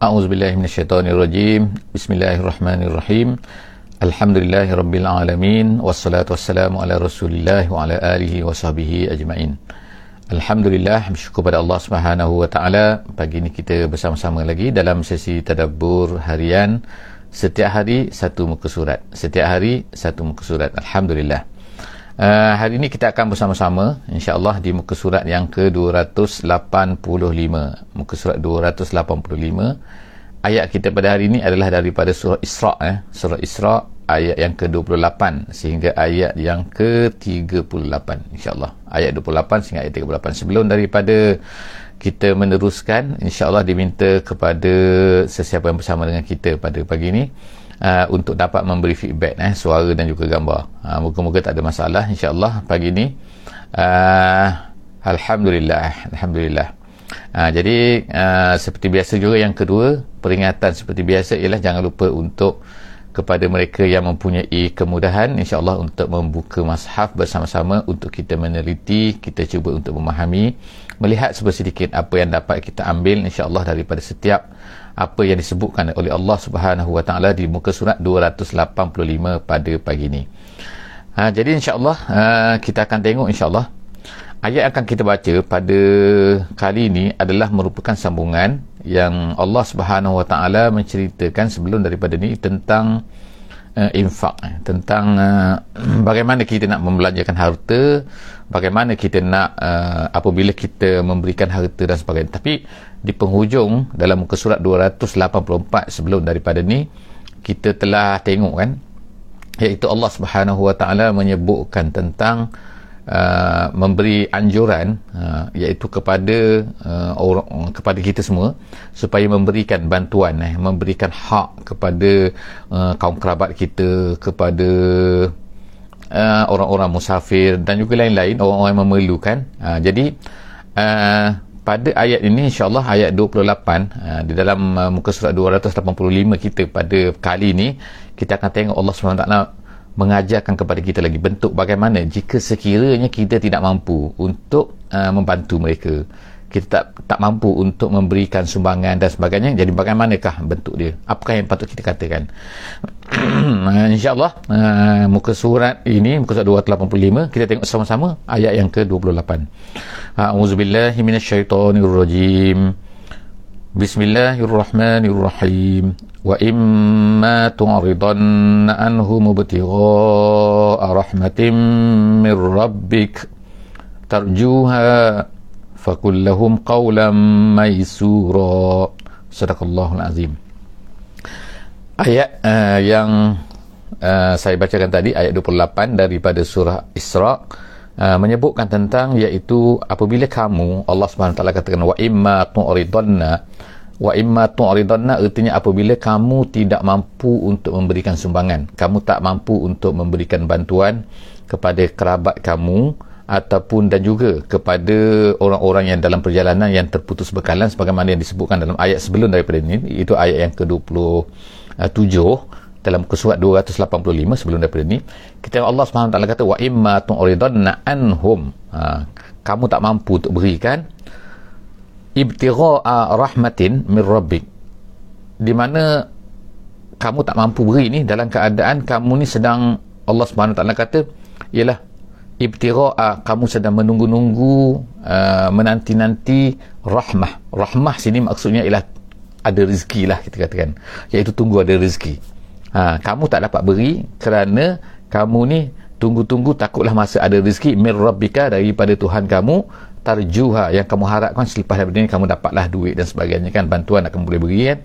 A'udzubillahi minasyaitonirrajim. Bismillahirrahmanirrahim. Alhamdulillahirabbil alamin wassalatu wassalamu ala Rasulillah wa ala alihi wa sahbihi ajmain. Alhamdulillah bersyukur pada Allah Subhanahu wa taala pagi ini kita bersama-sama lagi dalam sesi tadabbur harian setiap hari satu muka surat. Setiap hari satu muka surat. Alhamdulillah. Uh, hari ini kita akan bersama-sama insya-Allah di muka surat yang ke-285. Muka surat 285. Ayat kita pada hari ini adalah daripada surah Isra eh. Surah Isra ayat yang ke-28 sehingga ayat yang ke-38 insya-Allah. Ayat 28 sehingga ayat 38. Sebelum daripada kita meneruskan insya-Allah diminta kepada sesiapa yang bersama dengan kita pada pagi ini uh, untuk dapat memberi feedback eh, suara dan juga gambar. Uh, moga-moga tak ada masalah insyaAllah pagi ni uh, Alhamdulillah Alhamdulillah. Uh, jadi uh, seperti biasa juga yang kedua peringatan seperti biasa ialah jangan lupa untuk kepada mereka yang mempunyai kemudahan insyaAllah untuk membuka mashaf bersama-sama untuk kita meneliti kita cuba untuk memahami melihat sedikit apa yang dapat kita ambil insyaAllah daripada setiap apa yang disebutkan oleh Allah Subhanahu Wa Taala di muka surat 285 pada pagi ini. Ha, jadi insya-Allah uh, kita akan tengok insya-Allah ayat yang akan kita baca pada kali ini adalah merupakan sambungan yang Allah Subhanahu Wa Taala menceritakan sebelum daripada ini tentang uh, infak eh, tentang uh, bagaimana kita nak membelanjakan harta bagaimana kita nak uh, apabila kita memberikan harta dan sebagainya tapi di penghujung dalam muka surat 284 sebelum daripada ni kita telah tengok kan iaitu Allah Subhanahu Wa Taala menyebutkan tentang uh, memberi anjuran uh, iaitu kepada uh, orang kepada kita semua supaya memberikan bantuan eh memberikan hak kepada uh, kaum kerabat kita kepada uh, orang-orang musafir dan juga lain-lain orang-orang yang memerlukan. Uh, jadi uh, pada ayat ini insyaAllah ayat 28 uh, di dalam uh, muka surat 285 kita pada kali ini kita akan tengok Allah SWT mengajarkan kepada kita lagi bentuk bagaimana jika sekiranya kita tidak mampu untuk uh, membantu mereka kita tak tak mampu untuk memberikan sumbangan dan sebagainya jadi bagaimanakah bentuk dia? Apakah yang patut kita katakan? Insyaallah uh, muka surat ini muka surat 285 kita tengok sama-sama ayat yang ke-28 a'udzubillahi minasyaitonirrajim. Bismillahirrahmanirrahim. Wa imma tu'ridanna anhum ibtigha'a rahmatin min rabbik. Tarjuha fakul lahum qawlan maysura sadaqallahul azim ayat uh, yang uh, saya bacakan tadi ayat 28 daripada surah Isra uh, menyebutkan tentang iaitu apabila kamu Allah SWT katakan wa imma tu'ridanna wa imma tu'ridanna artinya apabila kamu tidak mampu untuk memberikan sumbangan. Kamu tak mampu untuk memberikan bantuan kepada kerabat kamu ataupun dan juga kepada orang-orang yang dalam perjalanan yang terputus bekalan sebagaimana yang disebutkan dalam ayat sebelum daripada ini itu ayat yang ke-27 dalam surat 285 sebelum daripada ini kita Allah SWT kata wa imma tu'ridanna anhum. Ha, kamu tak mampu untuk berikan ibtigha'a rahmatin min rabbik. Di mana kamu tak mampu beri ni dalam keadaan kamu ni sedang Allah SWT kata ialah ibtira'a kamu sedang menunggu-nunggu uh, menanti-nanti rahmah. Rahmah sini maksudnya ialah ada rezeki lah kita katakan. Iaitu tunggu ada rezeki. Ha, kamu tak dapat beri kerana kamu ni tunggu-tunggu takutlah masa ada rezeki. Mir rabbika daripada Tuhan kamu tarjuha yang kamu harapkan selepas daripada ini kamu dapatlah duit dan sebagainya kan bantuan kamu boleh beri kan?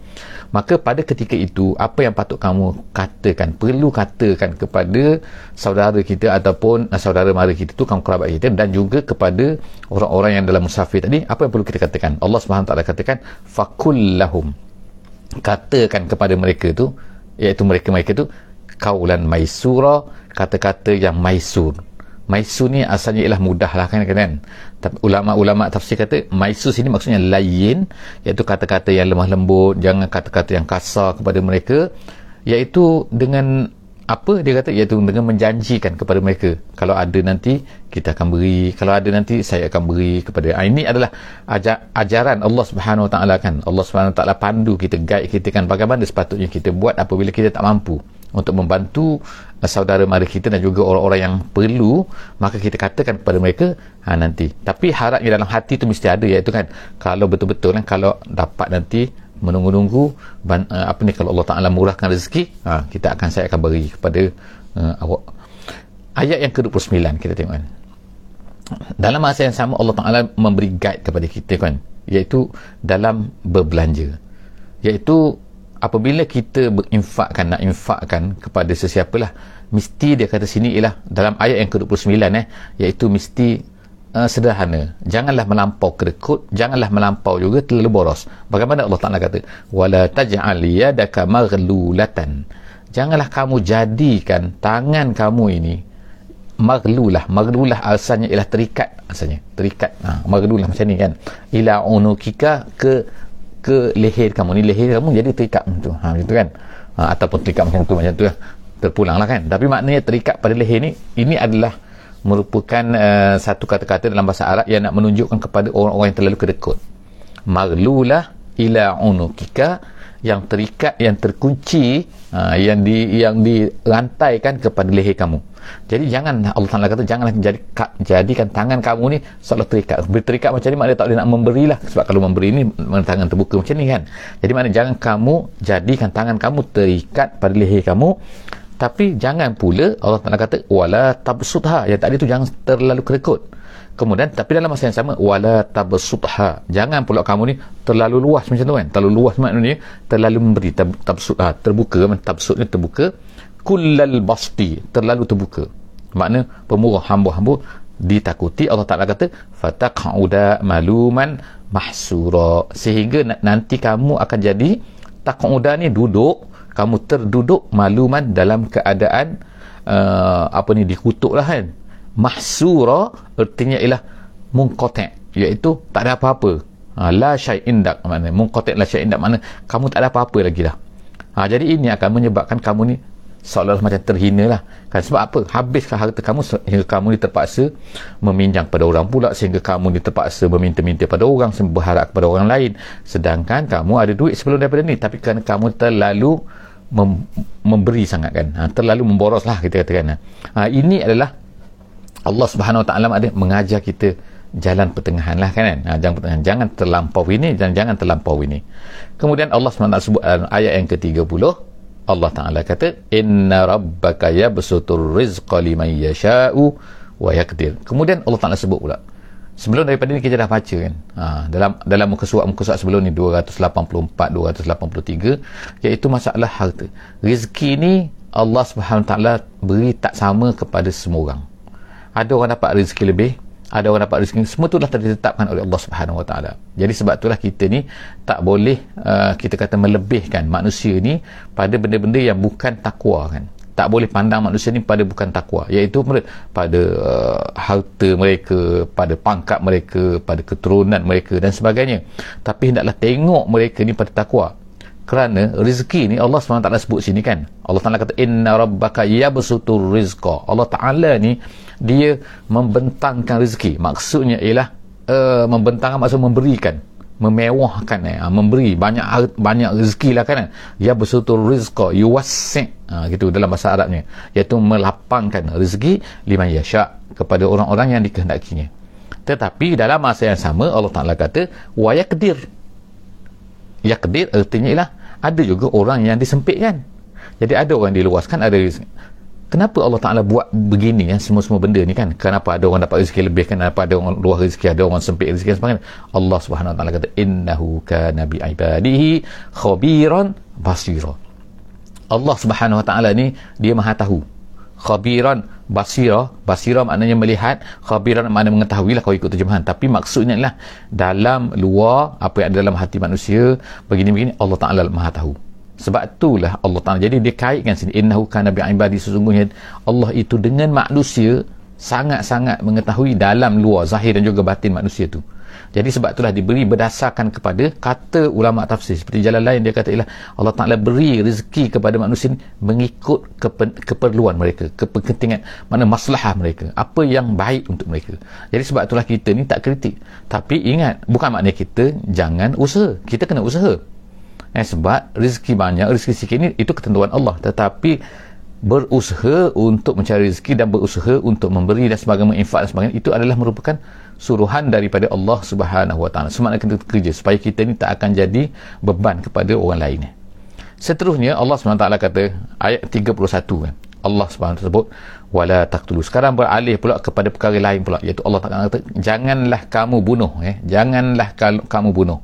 Maka pada ketika itu apa yang patut kamu katakan perlu katakan kepada saudara kita ataupun uh, saudara mara kita tu kamu kerabat kita dan juga kepada orang-orang yang dalam musafir tadi apa yang perlu kita katakan? Allah SWT katakan fakullahum katakan kepada mereka tu iaitu mereka-mereka tu kaulan maisura kata-kata yang maisur Maisu ni asalnya ialah mudah lah kan, kan? Tapi ulama-ulama tafsir kata Maisu sini maksudnya lain iaitu kata-kata yang lemah lembut jangan kata-kata yang kasar kepada mereka iaitu dengan apa dia kata? Iaitu dengan menjanjikan kepada mereka. Kalau ada nanti kita akan beri. Kalau ada nanti saya akan beri kepada ha, ini adalah ajar, ajaran Allah Subhanahu Wa Taala kan? Allah Subhanahu Wa Taala pandu kita guide kita kan? Bagaimana sepatutnya kita buat apabila kita tak mampu untuk membantu uh, saudara mara kita dan juga orang-orang yang perlu maka kita katakan kepada mereka ha, nanti. Tapi harapnya dalam hati tu mesti ada iaitu kan kalau betul-betul kan kalau dapat nanti menunggu-nunggu uh, apa ni kalau Allah Taala murahkan rezeki ha, kita akan saya akan beri kepada uh, awak. Ayat yang ke-29 kita tengok kan. Dalam masa yang sama Allah Taala memberi guide kepada kita kan iaitu dalam berbelanja. Iaitu apabila kita berinfakkan nak infakkan kepada sesiapalah mesti dia kata sini ialah dalam ayat yang ke-29 eh iaitu mesti uh, sederhana. Janganlah melampau kerekut janganlah melampau juga terlalu boros. Bagaimana Allah Taala kata? Wala taj'al yadaka maghlulatan. Janganlah kamu jadikan tangan kamu ini maghlulah maghlulah asalnya ialah terikat asalnya terikat. Ha, maghlulah macam ni kan. Ila unukika ke ke leher kamu. Ni leher kamu jadi terikat macam tu. Ha, macam tu kan? Ha, ataupun terikat macam tu macam tu lah. Terpulang lah kan? Tapi maknanya terikat pada leher ni ini adalah merupakan uh, satu kata-kata dalam bahasa Arab yang nak menunjukkan kepada orang-orang yang terlalu kedekut. Maglulah ila unukika yang terikat yang terkunci uh, yang di yang dirantaikan kepada leher kamu jadi jangan Allah Taala kata janganlah jadi jadikan tangan kamu ni seolah terikat. Berterikat macam ni maknanya tak boleh nak memberilah. Sebab kalau memberi ni tangan terbuka macam ni kan? Jadi maknanya jangan kamu jadikan tangan kamu terikat pada leher kamu. Tapi jangan pula Allah Taala kata wala tabsutha. Yang tadi tu jangan terlalu kerekut. Kemudian tapi dalam masa yang sama wala tabsutha. Jangan pula kamu ni terlalu luas macam tu kan? Terlalu luas maknanya terlalu memberi tab, tabsutha. Terbuka tabsut ni terbuka kullal basti terlalu terbuka. Makna pemurah hamba-hamba ditakuti. Allah Taala kata fataqauda maluman mahsura. Sehingga nanti kamu akan jadi taquda ni duduk. Kamu terduduk maluman dalam keadaan uh, apa ni dikutuk lah kan. Mahsura artinya ialah mungkotek iaitu tak ada apa-apa. Ha, la syai'in dak. Maknanya mungkotek la syai'in dak. Maknanya kamu tak ada apa-apa lagi dah. Ha, jadi ini akan menyebabkan kamu ni seolah-olah macam terhina lah kan? Sebab apa? Habiskan harta kamu sehingga kamu ni terpaksa meminjam pada orang pula sehingga kamu ni terpaksa meminta-minta pada orang berharap kepada orang lain. Sedangkan kamu ada duit sebelum daripada ni. Tapi kerana kamu terlalu mem- memberi sangat kan? Ha, terlalu memboros lah kita katakan. Ha, ini adalah Allah subhanahu wa ta'ala ada mengajar kita jalan pertengahan lah kan? Ha, jangan pertengahan. Jangan terlampau ini dan jangan terlampau ini. Kemudian Allah SWT sebut ayat yang ke-30 Allah Ta'ala kata inna rabbaka yabsutur rizqa liman yasha'u wa yakdir kemudian Allah Ta'ala sebut pula sebelum daripada ni kita dah baca kan? Ha, dalam dalam muka surat muka surat sebelum ni 284 283 iaitu masalah harta. Rezeki ni Allah Subhanahu taala beri tak sama kepada semua orang. Ada orang dapat rezeki lebih ada orang dapat rezeki. Semua tu dah ditetapkan oleh Allah Subhanahu Wa Taala. Jadi sebab itulah kita ni tak boleh uh, kita kata melebihkan manusia ni pada benda-benda yang bukan takwa kan. Tak boleh pandang manusia ni pada bukan takwa. Iaitu pada uh, harta mereka pada pangkat mereka pada keturunan mereka dan sebagainya. Tapi hendaklah tengok mereka ni pada takwa. Kerana rezeki ni Allah SWT sebut sini kan. Allah Ta'ala kata inna rabbaka yabsutur rizqa. Allah Ta'ala ni dia membentangkan rezeki. Maksudnya ialah uh, membentangkan maksud memberikan memewahkan eh, ha, memberi banyak banyak rezeki lah kan. Ya bersutur rizqa yuwassi' ha, gitu dalam bahasa Arabnya. Iaitu melapangkan rezeki liman yasha kepada orang-orang yang dikehendakinya. Tetapi dalam masa yang sama Allah Ta'ala kata wa yakdir yakdir artinya ialah ada juga orang yang disempitkan jadi ada orang diluaskan ada kenapa Allah Ta'ala buat begini ya, semua-semua benda ni kan? Kenapa ada orang dapat rezeki lebih kan? Kenapa ada orang luar rezeki ada orang sempit rezeki dan sebagainya? Allah Subhanahu Wa Ta'ala kata innahu kana bi ibadihi khabiran basira. Allah Subhanahu Wa Ta'ala ni dia maha tahu. Khabiran basira basira maknanya melihat khabiran maknanya mengetahui lah kalau ikut terjemahan. Tapi maksudnya adalah dalam luar apa yang ada dalam hati manusia begini-begini Allah Ta'ala maha tahu sebab itulah Allah Ta'ala. Jadi dia kaitkan sini innahu kana bi'ibadi sesungguhnya Allah itu dengan manusia sangat-sangat mengetahui dalam luar zahir dan juga batin manusia tu. Jadi sebab itulah diberi berdasarkan kepada kata ulama tafsir. Seperti jalan lain dia kata ialah Allah Ta'ala beri rezeki kepada manusia ini mengikut kepen, keperluan mereka kepentingan mana masalah mereka apa yang baik untuk mereka. Jadi sebab itulah kita ni tak kritik. Tapi ingat bukan maknanya kita jangan usaha. Kita kena usaha eh, sebab rezeki banyak rezeki sikit ni itu ketentuan Allah tetapi berusaha untuk mencari rezeki dan berusaha untuk memberi dan sebagainya menginfak dan sebagainya itu adalah merupakan suruhan daripada Allah Subhanahu Wa Taala. Semakna kita kerja supaya kita ni tak akan jadi beban kepada orang lain. Seterusnya Allah SWT kata ayat 31 kan. Allah SWT sebut wala taqtulu. Sekarang beralih pula kepada perkara lain pula iaitu Allah Taala kata janganlah kamu bunuh eh. Janganlah kamu bunuh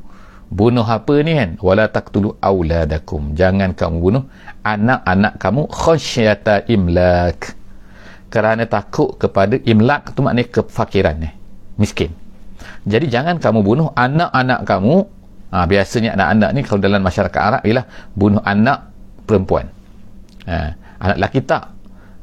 bunuh apa ni kan? Wala taqtulu auladakum jangan kamu bunuh anak-anak kamu. Khasyata imlak. Kerana takut kepada imlak tu maknanya kefakiran eh miskin. Jadi jangan kamu bunuh anak-anak kamu. Ha, biasanya anak-anak ni kalau dalam masyarakat Arab ialah bunuh anak perempuan. Ha, anak lelaki tak.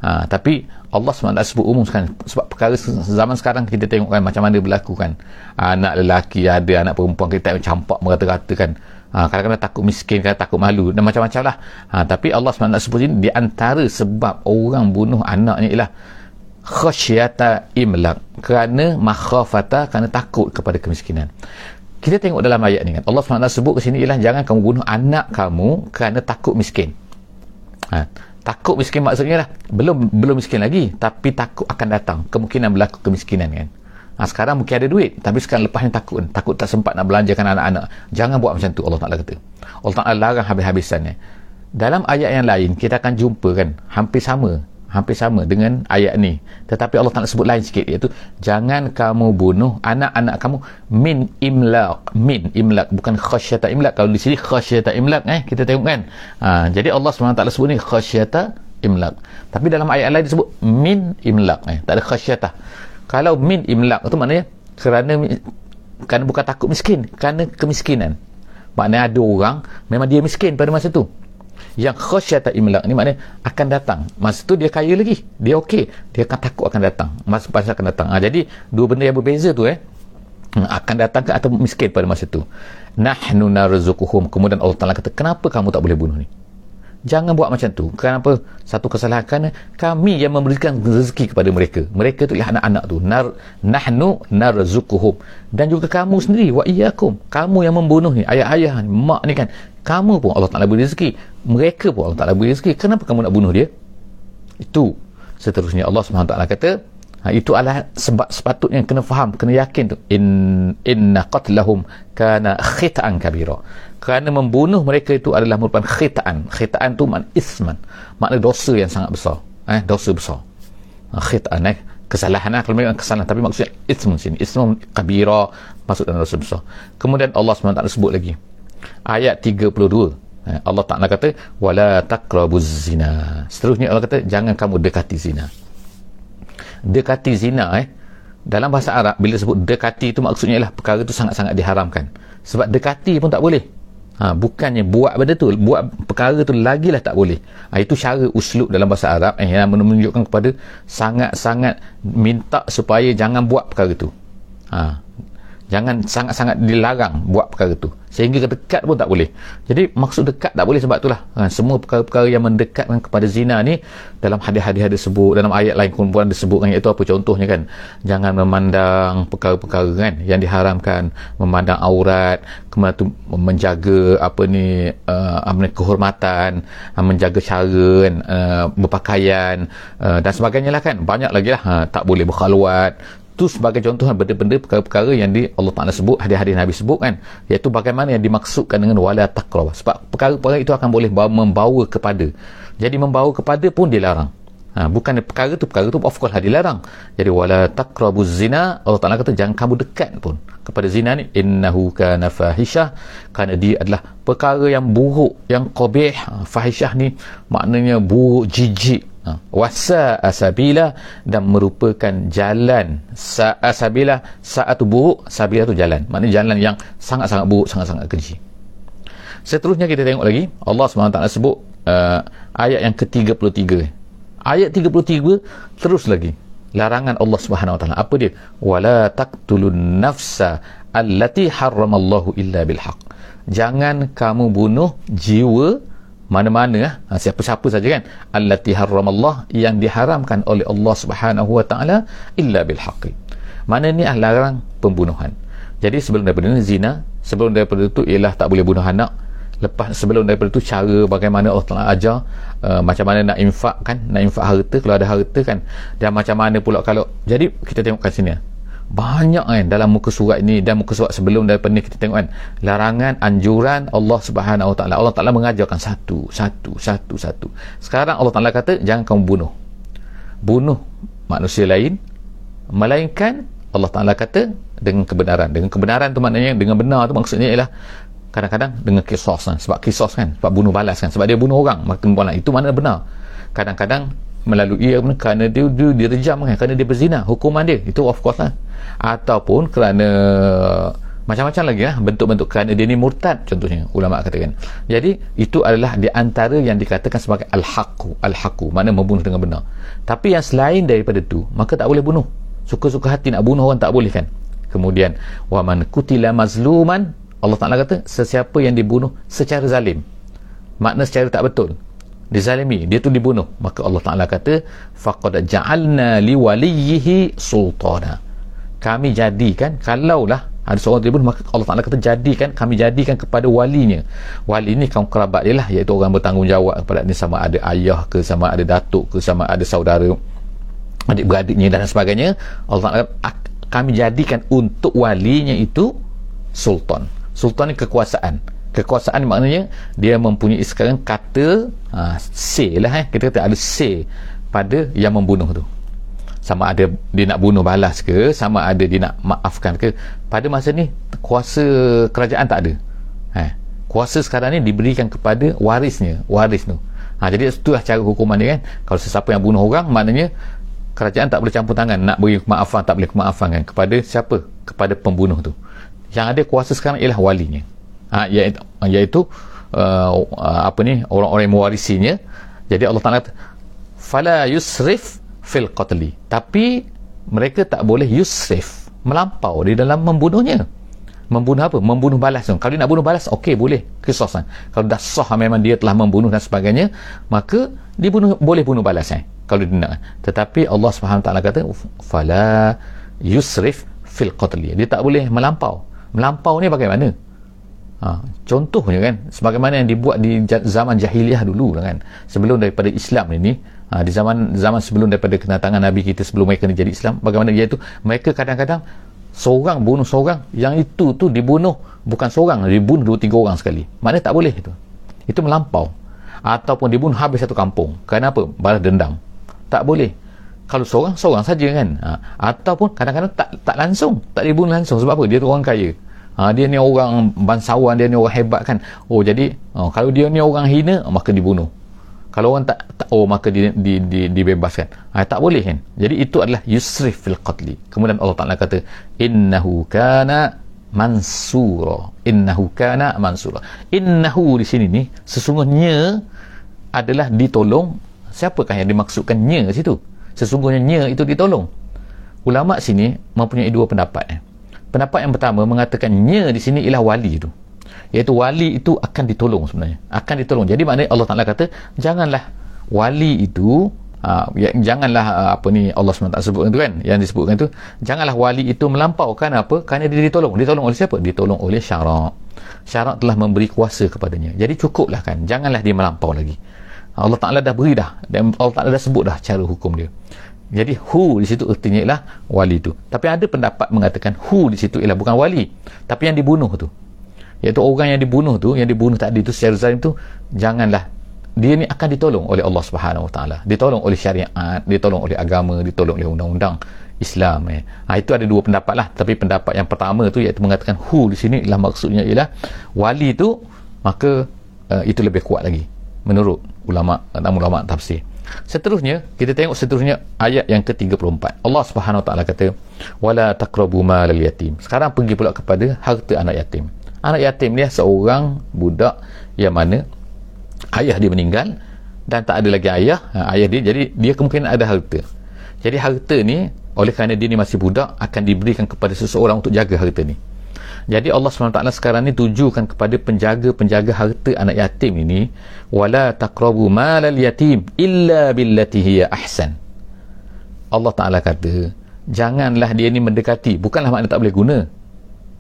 Ha, tapi Allah SWT sebut umum sekarang. Sebab perkara zaman sekarang kita tengok kan macam mana berlaku kan. Anak lelaki ada anak perempuan kita campak merata-rata kan. Ha, kadang-kadang takut miskin kadang takut malu dan macam-macam lah. Ha, tapi Allah SWT sebut ini di antara sebab orang bunuh anaknya ialah khasyata imlak kerana makhafata kerana takut kepada kemiskinan. Kita tengok dalam ayat ni kan Allah SWT sebut ke sini ialah jangan kamu bunuh anak kamu kerana takut miskin. Ha, takut miskin maksudnya lah. Belum belum miskin lagi tapi takut akan datang. Kemungkinan berlaku kemiskinan kan. Ha, sekarang mungkin ada duit tapi sekarang lepasnya takut. Takut tak sempat nak belanjakan anak-anak. Jangan buat macam tu Allah Ta'ala kata. Allah Ta'ala larang habis-habisannya. Dalam ayat yang lain kita akan jumpa kan hampir sama hampir sama dengan ayat ni. Tetapi Allah Ta'ala sebut lain sikit iaitu jangan kamu bunuh anak-anak kamu min imlaq. Min imlaq bukan khasyata imlaq. Kalau di sini khasyata imlaq eh kita tengok kan? Ha, jadi Allah SWT sebut ni khasyata imlaq. Tapi dalam ayat lain disebut min imlaq eh tak ada khasyata. Kalau min imlaq itu maknanya kerana kerana bukan takut miskin kerana kemiskinan. Maknanya ada orang memang dia miskin pada masa tu yang khasyata imlaq ni maknanya akan datang. Masa tu dia kaya lagi. Dia okey. Dia akan takut akan datang. Masa pasal akan datang. Ha, jadi dua benda yang berbeza tu eh. Hmm, akan datang ke atau miskin pada masa tu? Nahnu narzuquhum. Kemudian Allah Taala kata kenapa kamu tak boleh bunuh ni? Jangan buat macam tu. Kenapa? Satu kesalahan kerana kami yang memberikan rezeki kepada mereka. Mereka tu ialah anak-anak tu. Nar nahnu narzuquhum. Dan juga kamu sendiri. Wa iyyakum. Kamu yang membunuh ni. Ayah-ayah ni mak ni kan. Kamu pun Allah Ta'ala beri rezeki mereka pun Allah Ta'ala beri rezeki. Kenapa kamu nak bunuh dia? Itu seterusnya. Allah SWT kata ha, itu adalah sebab sepatutnya kena faham kena yakin tu. In inna qatlahum kana khita'an kabira. Kerana membunuh mereka itu adalah merupakan khita'an. Khita'an tu makna isman. Makna dosa yang sangat besar. Eh, dosa besar. Ha, khita'an eh. Kesalahan lah kalau kesalahan tapi maksudnya ismun sini. Ismun kabira maksud dalam dosa besar. Kemudian Allah SWT sebut lagi. Ayat 32 eh, Allah Ta'ala kata wala taqrabuz zina. Seterusnya Allah kata jangan kamu dekati zina. Dekati zina eh dalam bahasa Arab bila sebut dekati itu maksudnya ialah perkara itu sangat-sangat diharamkan. Sebab dekati pun tak boleh. Ha, bukannya buat benda tu buat perkara tu lagilah tak boleh. Ha, itu cara uslub dalam bahasa Arab eh, yang menunjukkan kepada sangat-sangat minta supaya jangan buat perkara tu. Ha, jangan sangat-sangat dilarang buat perkara tu. Sehingga dekat pun tak boleh. Jadi maksud dekat tak boleh sebab itulah. Ha, semua perkara-perkara yang mendekatkan kepada zina ni dalam hadis-hadis disebut dalam ayat lain pun pun disebutkan iaitu apa? Contohnya kan jangan memandang perkara-perkara kan yang diharamkan. Memandang aurat kemudian tu menjaga apa ni uh, apa kehormatan uh, menjaga cara kan uh, berpakaian uh, dan sebagainya lah kan. Banyak lagi lah. Uh, tak boleh berkhaluat itu sebagai contoh benda-benda perkara-perkara yang di Allah Ta'ala sebut hadis-hadis Nabi sebut kan. Iaitu bagaimana yang dimaksudkan dengan wala taqrab sebab perkara-perkara itu akan boleh membawa kepada. Jadi membawa kepada pun dilarang. Ha, bukan perkara tu perkara tu of course lah dilarang. Jadi wala taqrabu zina Allah Ta'ala kata jangan kamu dekat pun kepada zina ni. Innahu kana fahishah. Kerana dia adalah perkara yang buruk yang qabih. Ha, fahishah ni maknanya buruk jijik Ha. wasa asabila dan merupakan jalan sa asabila saat buruk sabila tu jalan. Maknanya jalan yang sangat-sangat buruk sangat-sangat keji. Seterusnya kita tengok lagi. Allah SWT sebut uh, ayat yang ke-33. Ayat 33 terus lagi. Larangan Allah Subhanahu Wa Taala. Apa dia? Wala taqtulun nafsa allati harramallahu illa bil haqq jangan kamu bunuh jiwa mana-mana ha, siapa-siapa saja kan? Allati harramallah yang diharamkan oleh Allah Subhanahu wa taala illa bil haqq mana ni larang pembunuhan? Jadi sebelum daripada ini zina sebelum daripada itu ialah tak boleh bunuh anak. Lepas sebelum daripada itu cara bagaimana Allah Taala ajar uh, macam mana nak infak kan? Nak infak harta kalau ada harta kan? Dan macam mana pula kalau jadi kita tengok kat sini banyak kan dalam muka surat ini dan muka surat sebelum daripada ni kita tengok kan. Larangan anjuran Allah Subhanahu taala. Allah Taala mengajarkan satu satu satu satu. Sekarang Allah Taala kata jangan kamu bunuh. Bunuh manusia lain melainkan Allah Taala kata dengan kebenaran. Dengan kebenaran tu maknanya dengan benar tu maksudnya ialah kadang-kadang dengan kisos kan. Sebab kisos kan sebab bunuh balas kan. Sebab dia bunuh orang maka itu mana benar. Kadang-kadang melalui kerana dia, dia direjam kan kerana dia berzina. Hukuman dia itu of course lah. Ataupun kerana macam-macam lagi lah bentuk-bentuk kerana dia ni murtad contohnya ulama katakan. Jadi itu adalah di antara yang dikatakan sebagai al-haqu al-haqu mana membunuh dengan benar. Tapi yang selain daripada tu maka tak boleh bunuh. Suka-suka hati nak bunuh orang tak boleh kan? Kemudian wa man kutila mazluman Allah Ta'ala kata sesiapa yang dibunuh secara zalim. Makna secara tak betul dizalimi. Dia tu dibunuh. Maka Allah Taala kata faqad ja'alna liwalihi sultana. Kami jadikan kalaulah ada seorang dibunuh maka Allah Taala kata jadikan kami jadikan kepada walinya. Wali ni kaum kerabat dia lah iaitu orang bertanggungjawab kepada ni sama ada ayah ke sama ada datuk ke sama ada saudara adik-beradiknya dan sebagainya. Allah Taala kami jadikan untuk walinya itu sultan. Sultan ni kekuasaan kekuasaan maknanya dia mempunyai sekarang kata ha, say lah eh. kita kata ada say pada yang membunuh tu. Sama ada dia nak bunuh balas ke sama ada dia nak maafkan ke. Pada masa ni kuasa kerajaan tak ada. Eh. kuasa sekarang ni diberikan kepada warisnya waris tu. Ha, jadi itulah cara hukuman dia kan. Kalau sesiapa yang bunuh orang maknanya kerajaan tak boleh campur tangan. Nak beri kemaafan tak boleh kemaafan kan. Kepada siapa? Kepada pembunuh tu. Yang ada kuasa sekarang ialah walinya ha, iaitu, iaitu uh, apa ni orang-orang mewarisinya. Jadi Allah Taala fala yusrif fil qatli. Tapi mereka tak boleh yusrif melampau di dalam membunuhnya. Membunuh apa? membunuh balas kalau dia nak bunuh balas okey boleh. Kisasan kalau dah sah memang dia telah membunuh dan sebagainya maka dibunuh boleh bunuh balas eh? kalau dia nak. Tetapi Allah SWT kata fala yusrif fil qatli. Dia tak boleh melampau. Melampau ni bagaimana Ha, contohnya kan sebagaimana yang dibuat di zaman jahiliah dulu kan sebelum daripada Islam ini ha, di zaman zaman sebelum daripada kedatangan Nabi kita sebelum mereka jadi Islam bagaimana dia itu mereka kadang-kadang seorang bunuh seorang yang itu tu dibunuh bukan seorang dibunuh dua tiga orang sekali. Maknanya tak boleh itu. Itu melampau. Ataupun dibunuh habis satu kampung. Kenapa? balas dendam. Tak boleh. Kalau seorang seorang saja kan. Ha, ataupun kadang-kadang tak tak langsung tak dibunuh langsung. Sebab apa? Dia tu orang kaya ha, dia ni orang bangsawan dia ni orang hebat kan? Oh jadi oh, kalau dia ni orang hina maka dibunuh. Kalau orang tak, tak oh maka di, di, di, dibebaskan. Ha, tak boleh kan? Jadi itu adalah yusrif fil qatli. Kemudian Allah Ta'ala kata innahu kana mansura. Innahu kana mansura. Innahu di sini ni sesungguhnya adalah ditolong. Siapakah yang dimaksudkan nya situ? Sesungguhnya nya itu ditolong. Ulama sini mempunyai dua pendapat eh pendapat yang pertama mengatakannya di sini ialah wali itu iaitu wali itu akan ditolong sebenarnya. Akan ditolong. Jadi maknanya Allah Taala kata janganlah wali itu ha, ya, janganlah ha, apa ni Allah SWT sebutkan itu kan yang disebutkan itu janganlah wali itu melampaukan apa kerana dia ditolong. Ditolong oleh siapa? Ditolong oleh syarak. Syarak telah memberi kuasa kepadanya. Jadi cukuplah kan janganlah dia melampau lagi. Allah Ta'ala dah beri dah. Dan Allah Ta'ala dah sebut dah cara hukum dia jadi hu di situ artinya ialah wali tu. Tapi ada pendapat mengatakan hu di situ ialah bukan wali, tapi yang dibunuh tu. Iaitu orang yang dibunuh tu, yang dibunuh tadi tu secara zalim tu, janganlah dia ni akan ditolong oleh Allah Subhanahu Wa Taala. Ditolong oleh syariat, ditolong oleh agama, ditolong oleh undang-undang Islam eh. Ha, itu ada dua pendapat lah. Tapi pendapat yang pertama tu iaitu mengatakan hu di sini ialah maksudnya ialah wali tu maka uh, itu lebih kuat lagi menurut ulama dan ulama tafsir. Seterusnya, kita tengok seterusnya ayat yang ke-34. Allah Subhanahu taala kata, "Wala taqrabu malal yatim." Sekarang pergi pula kepada harta anak yatim. Anak yatim ni seorang budak yang mana ayah dia meninggal dan tak ada lagi ayah, ha, ayah dia jadi dia kemungkinan ada harta. Jadi harta ni oleh kerana dia ni masih budak akan diberikan kepada seseorang untuk jaga harta ni. Jadi Allah SWT sekarang ni tujukan kepada penjaga-penjaga harta anak yatim ini wala taqrabu malal yatim illa billati hiya ahsan. Allah Ta'ala kata janganlah dia ni mendekati. Bukanlah makna tak boleh guna.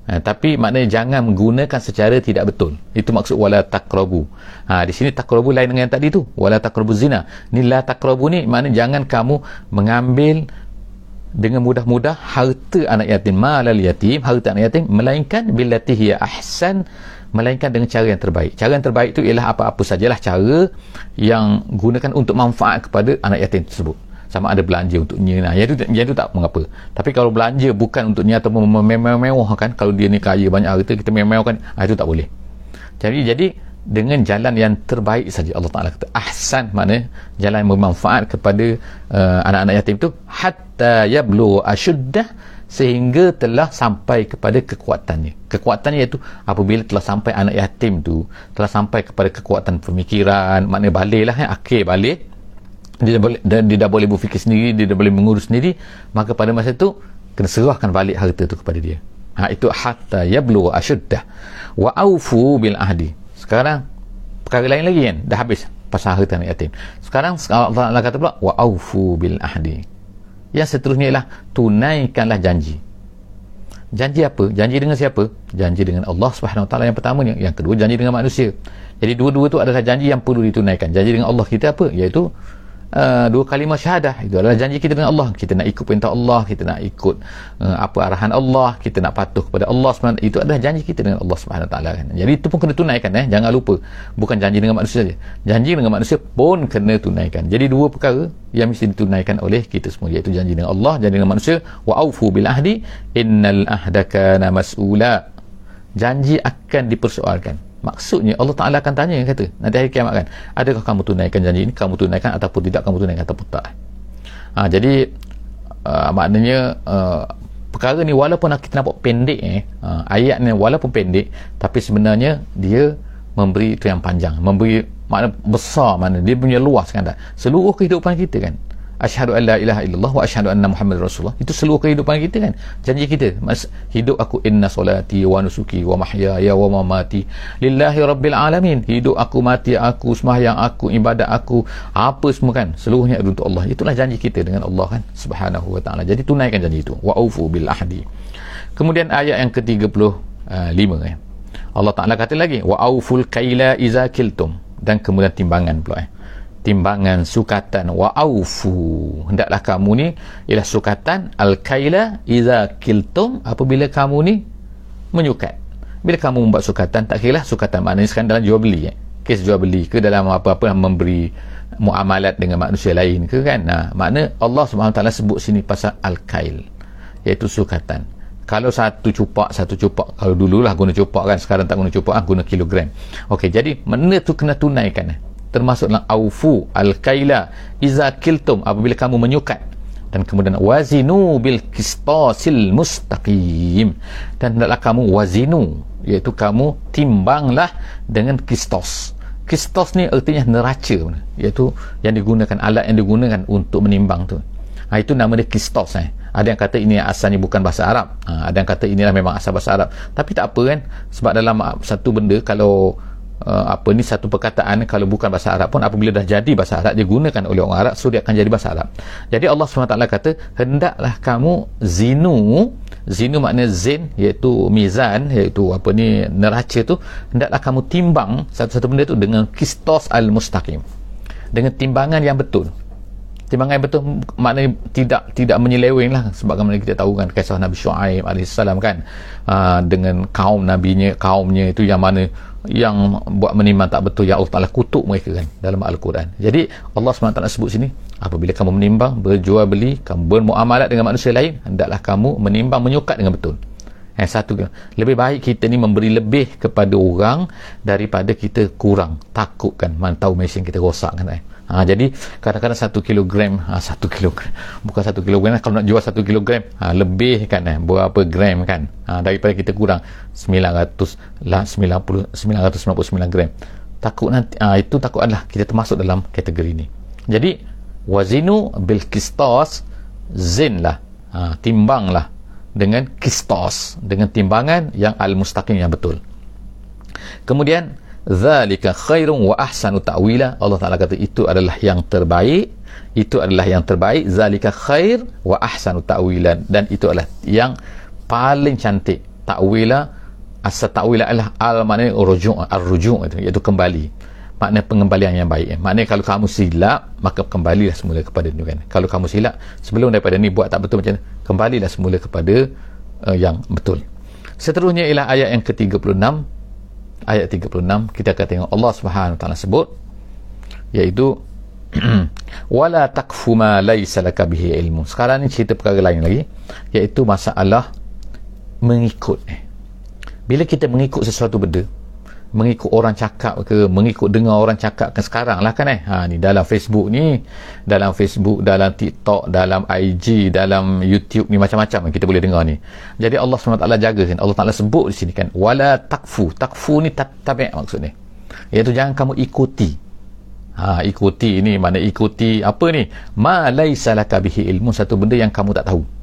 Ha, tapi maknanya jangan menggunakan secara tidak betul. Itu maksud wala taqrabu. Ha, di sini taqrabu lain dengan yang tadi tu. Wala taqrabu zina. Ni la taqrabu ni maknanya jangan kamu mengambil dengan mudah-mudah harta anak yatim malal yatim harta anak yatim melainkan billati hiya ahsan melainkan dengan cara yang terbaik. Cara yang terbaik itu ialah apa-apa sajalah cara yang gunakan untuk manfaat kepada anak yatim tersebut. Sama ada belanja untuknya nah yang itu yang itu tak mengapa. Tapi kalau belanja bukan untuknya atau memewah kan kalau dia ni kaya banyak harta kita memewahkan ah, itu tak boleh. Jadi jadi dengan jalan yang terbaik saja Allah Taala kata. Ahsan mana jalan yang bermanfaat kepada uh, anak-anak yatim itu hatta yablu ashuddah sehingga telah sampai kepada kekuatannya. Kekuatannya iaitu apabila telah sampai anak yatim tu telah sampai kepada kekuatan pemikiran maknanya balik lah eh, akhir balik dia dah boleh dia, dia dah boleh berfikir sendiri dia dah boleh mengurus sendiri maka pada masa itu kena serahkan balik harta tu kepada dia. Ha, itu hatta yablu ashuddah wa aufu bil ahdi sekarang perkara lain lagi kan? Dah habis pasal harta anak yatim. Sekarang Allah Taala kata pula wa aufu bil ahdi. Yang seterusnya ialah tunaikanlah janji. Janji apa? Janji dengan siapa? Janji dengan Allah Subhanahu Wa Taala yang pertamanya. Yang kedua janji dengan manusia. Jadi dua-dua tu adalah janji yang perlu ditunaikan. Janji dengan Allah kita apa? Iaitu Uh, dua kalimah syahadah. Itu adalah janji kita dengan Allah. Kita nak ikut perintah Allah kita nak ikut uh, apa arahan Allah kita nak patuh kepada Allah SWT itu adalah janji kita dengan Allah SWT kan? jadi itu pun kena tunaikan eh? jangan lupa. Bukan janji dengan manusia saja. Janji dengan manusia pun kena tunaikan. Jadi dua perkara yang mesti ditunaikan oleh kita semua iaitu janji dengan Allah janji dengan manusia. Wa aufu bil ahdi innal ahda kana mas'ula. Janji akan dipersoalkan maksudnya Allah Ta'ala akan tanya kata nanti hari kiamat kan adakah kamu tunaikan janji ini kamu tunaikan ataupun tidak kamu tunaikan ataupun tak? Ha, jadi uh, maknanya uh, perkara ni walaupun kita nampak pendek eh, uh, ayat ni walaupun pendek tapi sebenarnya dia memberi itu yang panjang memberi makna besar mana dia punya luas kan seluruh kehidupan kita kan asyhadu la ilaha illallah wa asyhadu anna muhammad rasulullah. Itu seluruh kehidupan kita kan? Janji kita. Mas hidup aku inna solati wa nusuki wa mahyaya wa mamati lillahi rabbil alamin. Hidup aku mati aku sembahyang aku ibadat aku apa semua kan? Seluruhnya untuk Allah. Itulah janji kita dengan Allah kan? Subhanahu wa taala. Jadi tunaikan janji itu. Wa aufu bil ahdi. Kemudian ayat yang ke-35 eh. Allah Taala kata lagi wa auful kaila iza kiltum. Dan kemudian timbangan pula eh timbangan sukatan. Wa aufu hendaklah kamu ni ialah sukatan. Al kaila iza kiltum. Apabila kamu ni menyukat. Bila kamu membuat sukatan tak kira lah sukatan maknanya sekarang dalam jual beli eh? kes jual beli ke dalam apa-apa memberi muamalat dengan manusia lain ke kan? Nah, makna Allah SWT sebut sini pasal al kail iaitu sukatan. Kalau satu cupak satu cupak. Kalau dululah guna cupak kan? Sekarang tak guna cupak ah, guna kilogram. Okey, jadi mana tu kena tunaikan eh? Termasuk dalam aufu al-kaila iza kiltum apabila kamu menyukat. Dan kemudian wazinu bil qistasil mustaqim. Dan hendaklah kamu wazinu iaitu kamu timbanglah dengan kistos kistos ni artinya neraca iaitu yang digunakan alat yang digunakan untuk menimbang tu. Ha, itu nama dia kistos eh. ada yang kata ini asalnya bukan bahasa Arab. Ha, ada yang kata inilah memang asal bahasa Arab. Tapi tak apa kan? Sebab dalam satu benda kalau uh, apa ni satu perkataan kalau bukan bahasa Arab pun apabila dah jadi bahasa Arab digunakan oleh orang Arab so dia akan jadi bahasa Arab. Jadi Allah SWT kata hendaklah kamu zinu. Zinu makna zin iaitu mizan iaitu apa ni neraca tu. Hendaklah kamu timbang satu-satu benda tu dengan kistos al-mustaqim. Dengan timbangan yang betul. Timbangan yang betul maknanya tidak tidak menyeleweng lah sebagaimana kita tahu kan kisah Nabi Shu'aib AS kan. Uh, dengan kaum nabinya kaumnya itu yang mana yang buat menimbang tak betul ya Allah Ta'ala kutuk mereka kan dalam Al-Quran. Jadi Allah SWT sebut sini apabila kamu menimbang berjual beli kamu bermuamalat dengan manusia lain hendaklah kamu menimbang menyukat dengan betul. Yang satu lebih baik kita ni memberi lebih kepada orang daripada kita kurang. Takut kan mana tahu mesin kita rosak kan eh? Ha, jadi kadang-kadang satu kilogram ha, satu kilogram. Bukan satu kilogram kalau nak jual satu kilogram ha, lebih kan eh, berapa gram kan. Ha, daripada kita kurang 900 lah 90 999 gram. Takut nanti ha, itu takut adalah kita termasuk dalam kategori ini. Jadi wazinu bil kistas zin lah. Ha, timbang lah dengan kistos dengan timbangan yang al-mustaqim yang betul. Kemudian zalika khairun wa ahsanu ta'wila. Allah Taala kata itu adalah yang terbaik. Itu adalah yang terbaik. Zalika khair wa ahsanu ta'wilan dan itu adalah yang paling cantik. Ta'wila asal ta'wila adalah al maknanya rujuk ar-rujuk itu iaitu kembali. Makna pengembalian yang baik. Maknanya kalau kamu silap maka kembalilah semula kepada itu kan. Kalau kamu silap sebelum daripada ni buat tak betul macam ni kembalilah semula kepada uh, yang betul. Seterusnya ialah ayat yang ke-36 ayat 36 kita akan tengok Allah Subhanahu Wa Taala sebut iaitu wala takfu ma laysa laka bihi ilmu sekarang ni cerita perkara lain lagi iaitu masalah mengikut. Bila kita mengikut sesuatu benda mengikut orang cakap ke mengikut dengar orang cakap kan sekarang lah kan eh? Ha, ni dalam Facebook ni dalam Facebook dalam TikTok dalam IG dalam YouTube ni macam-macam kita boleh dengar ni. Jadi Allah SWT jaga kan Allah Ta'ala sebut di sini kan wala takfu. Takfu ni tabi' maksud ni. Iaitu jangan kamu ikuti. Ha, ikuti ni mana ikuti apa ni? Ma laisa laka bihi ilmu satu benda yang kamu tak tahu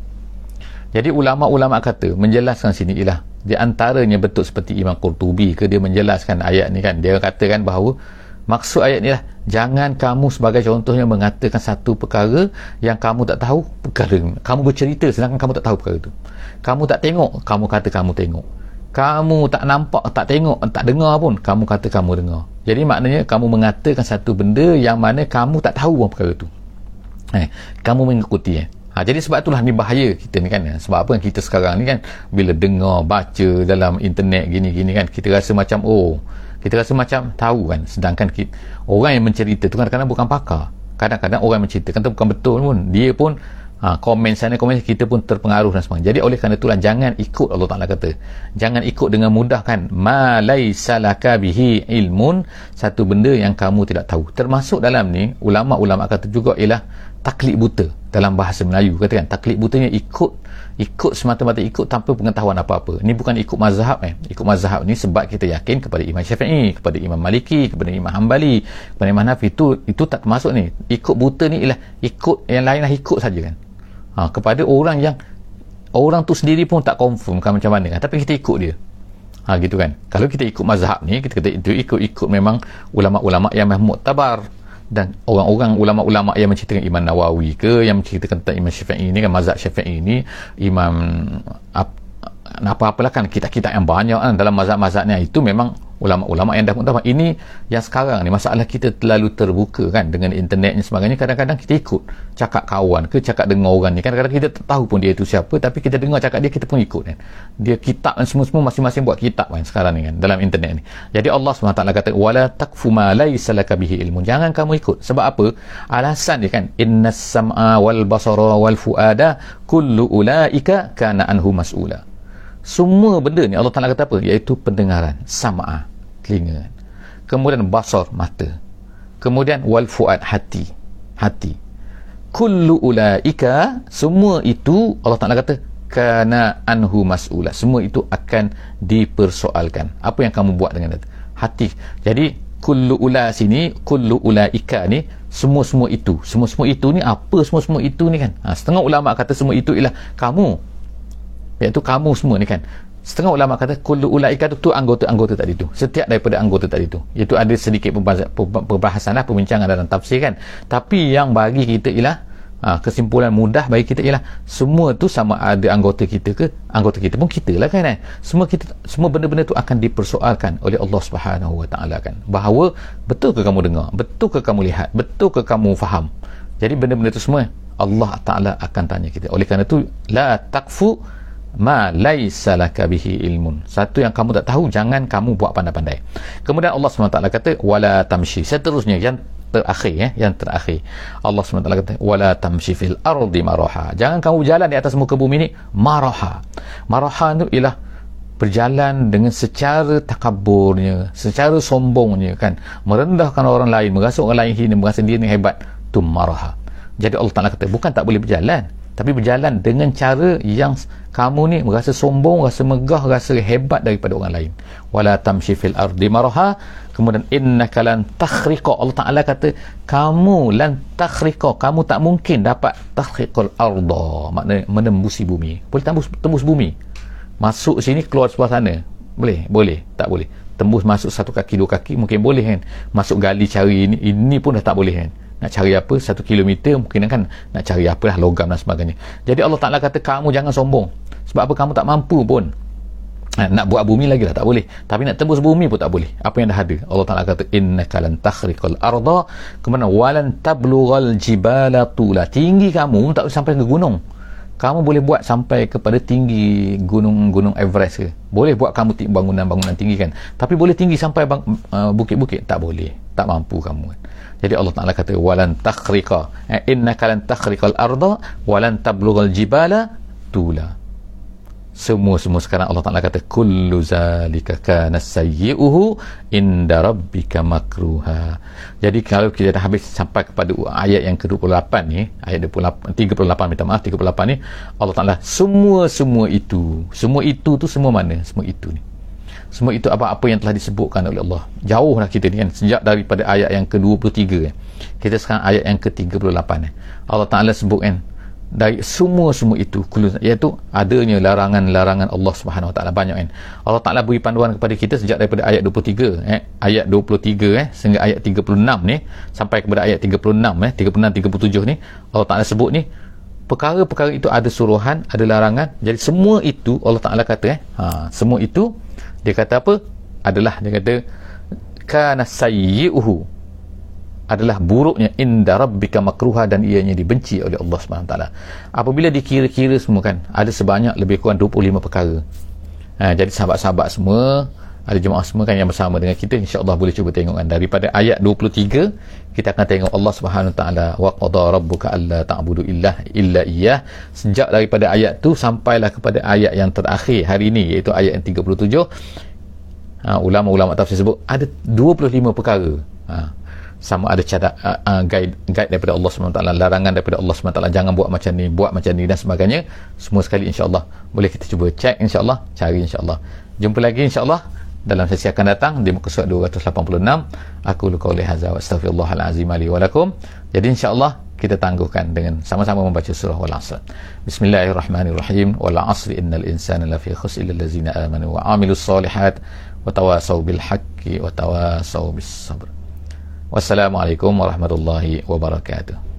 jadi ulama-ulama kata menjelaskan sini ialah di antaranya betul seperti Imam Qurtubi ke dia menjelaskan ayat ni kan. Dia katakan bahawa maksud ayat ni lah jangan kamu sebagai contohnya mengatakan satu perkara yang kamu tak tahu perkara. Kamu bercerita sedangkan kamu tak tahu perkara itu kamu tak tengok kamu kata kamu tengok. Kamu tak nampak tak tengok tak dengar pun kamu kata kamu dengar. Jadi maknanya kamu mengatakan satu benda yang mana kamu tak tahu pun perkara itu eh, kamu mengikuti eh Ha, jadi sebab itulah ni bahaya kita ni kan. Sebab apa kita sekarang ni kan bila dengar, baca dalam internet gini-gini kan kita rasa macam oh, kita rasa macam tahu kan. Sedangkan kita, orang yang mencerita tu kadang-kadang bukan pakar. Kadang-kadang orang menceritakan tu bukan betul pun. Dia pun ha, komen sana komen kita pun terpengaruh dan sebagainya. Jadi oleh kerana itulah jangan ikut Allah Taala kata. Jangan ikut dengan mudah kan. Ma laisa bihi ilmun satu benda yang kamu tidak tahu. Termasuk dalam ni ulama-ulama kata juga ialah taklid buta dalam bahasa Melayu katakan taklid butanya ikut ikut semata-mata ikut tanpa pengetahuan apa-apa. Ini bukan ikut mazhab eh. Ikut mazhab ni sebab kita yakin kepada Imam Syafi'i kepada Imam Maliki kepada Imam Hanbali kepada Imam Hanafi itu itu tak termasuk ni. Ikut buta ni ialah ikut yang lain lah ikut saja kan. Ha, kepada orang yang orang tu sendiri pun tak confirm kan macam mana kan. Tapi kita ikut dia. Ha, gitu kan. Kalau kita ikut mazhab ni kita kata itu ikut-ikut memang ulama-ulama yang muktabar dan orang-orang ulama-ulama yang menceritakan Imam Nawawi ke yang menceritakan tentang Imam Syafi'i ini kan mazhab Syafi'i ini Imam apa-apalah kan kitab-kitab yang banyak kan dalam mazhab-mazhabnya itu memang ulama-ulama yang dah mutamak ini yang sekarang ni masalah kita terlalu terbuka kan dengan internet ni sebagainya. Kadang-kadang kita ikut cakap kawan ke cakap dengar orang ni. Kadang-kadang kita tak tahu pun dia itu siapa tapi kita dengar cakap dia kita pun ikut kan. Dia kitab dan semua-semua masing-masing buat kitab kan sekarang ni kan dalam internet ni. Jadi Allah SWT kata wala takfu ma laysa laka bihi ilmun. Jangan kamu ikut. Sebab apa? Alasan dia kan innas sam'a wal basara wal fuada kullu ulaika kana anhu mas'ula semua benda ni Allah Ta'ala kata apa? iaitu pendengaran sam'a telinga. Kemudian basar mata. Kemudian wal fuad hati. Hati. Kullu ulaika semua itu Allah Ta'ala kata kana anhu mas'ula. Semua itu akan dipersoalkan. Apa yang kamu buat dengan itu? Hati. Jadi kullu ula sini kullu ulaika ni semua-semua itu. Semua-semua itu ni apa? Semua-semua itu ni kan? Ha, setengah ulama kata semua itu ialah kamu iaitu kamu semua ni kan. Setengah ulama kata kullu ulaika tu, tu anggota-anggota tadi tu. Setiap daripada anggota tadi tu. Iaitu ada sedikit perbahasan lah perbincangan dalam tafsir kan. Tapi yang bagi kita ialah ha, kesimpulan mudah bagi kita ialah semua tu sama ada anggota kita ke anggota kita pun kita lah kan eh? semua kita semua benda-benda tu akan dipersoalkan oleh Allah Subhanahu Wa Taala kan. Bahawa betul ke kamu dengar? Betul ke kamu lihat? Betul ke kamu faham? Jadi benda-benda tu semua Allah Ta'ala akan tanya kita. Oleh kerana tu la takfu ma laisa laka bihi ilmun. Satu yang kamu tak tahu jangan kamu buat pandai-pandai. Kemudian Allah SWT kata wala tamshi. Seterusnya yang terakhir ya, yang terakhir. Allah SWT kata wala tamshi fil ardi maraha jangan kamu jalan di atas muka bumi ni maraha maraha itu ialah berjalan dengan secara takaburnya secara sombongnya kan? Merendahkan orang lain merasa orang lain hina merasa diri hebat tu maraha jadi Allah Ta'ala kata bukan tak boleh berjalan tapi berjalan dengan cara yang kamu ni merasa sombong rasa megah rasa hebat daripada orang lain. Wala tamshi fil ardi maraha. Kemudian innaka lan takhriqa. Allah Taala kata kamu lan takhriqa. Kamu tak mungkin dapat takhriqal arda. Maknanya menembusi bumi. Boleh tembus tembus bumi? Masuk sini keluar sebelah sana. Boleh? Boleh? Tak boleh. Tembus masuk satu kaki dua kaki mungkin boleh kan? Masuk gali cari ini ini pun dah tak boleh kan nak cari apa satu kilometer mungkin kan nak cari apa lah logam dan sebagainya. Jadi Allah Ta'ala kata kamu jangan sombong. Sebab apa? Kamu tak mampu pun. Nak buat bumi lagi lah tak boleh. Tapi nak tembus bumi pun tak boleh. Apa yang dah ada? Allah Ta'ala kata innaka lan takhriqal arda. Kemudian walan tablughal jibala tula. Tinggi kamu tak sampai ke gunung. Kamu boleh buat sampai kepada tinggi gunung-gunung Everest ke? Boleh buat kamu bangunan-bangunan tinggi kan? Tapi boleh tinggi sampai bang, uh, bukit-bukit? Tak boleh. Tak mampu kamu kan jadi Allah Taala kata walan takhriqa. Eh, innaka lan takhriqal arda walan tablughal jibala tula. Semua semua sekarang Allah Taala kata kullu zalika kana sayyi'uhu inda rabbika makruha. Jadi kalau kita dah habis sampai kepada ayat yang ke-28 ni ayat 28 38 minta maaf 38 ni Allah Taala semua semua itu semua itu tu semua mana? Semua itu ni semua itu apa-apa yang telah disebutkan oleh Allah. Jauhlah kita ni kan sejak daripada ayat yang ke-23 kan. Kita sekarang ayat yang ke-38 eh. Allah Taala sebut kan dari semua-semua itu iaitu adanya larangan-larangan Allah Subhanahu Wa Taala. Banyak kan. Allah Taala beri panduan kepada kita sejak daripada ayat 23 eh ayat 23 eh sehingga ayat 36 ni sampai kepada ayat 36 eh 36 37 ni Allah Taala sebut ni perkara-perkara itu ada suruhan ada larangan. Jadi semua itu Allah Taala kata eh ha, semua itu dia kata apa? Adalah dia kata kana sayyi'uhu. Adalah buruknya inda rabbika makruha dan ianya dibenci oleh Allah SWT apabila dikira-kira semua kan ada sebanyak lebih kurang 25 perkara. Ha, jadi sahabat-sahabat semua ada jemaah semua kan yang bersama dengan kita. insyaAllah boleh cuba tengok kan. Daripada ayat 23 kita akan tengok Allah SWT wa qadha rabbuka alla ta'budu illa illa iyah sejak daripada ayat tu sampailah kepada ayat yang terakhir hari ini iaitu ayat yang 37 ha, ulama-ulama tafsir sebut ada 25 perkara. Ha, sama ada cara uh, uh, guide guide daripada Allah SWT larangan daripada Allah SWT jangan buat macam ni buat macam ni dan sebagainya. Semua sekali insyaAllah boleh kita cuba check insyaAllah cari insyaAllah. Jumpa lagi insyaAllah dalam sesi akan datang di muka surat 286 aku luka oleh hazah wa astaghfirullahalazim ali walakum jadi insyaAllah kita tangguhkan dengan sama-sama membaca surah wal asr. Bismillahirrahmanirrahim. Wal asri innal insana lafi khusr illa allazina amanu wa amilus salihat wa tawasaw bil haqqi wa tawasaw bis sabr. Wassalamualaikum warahmatullahi wabarakatuh.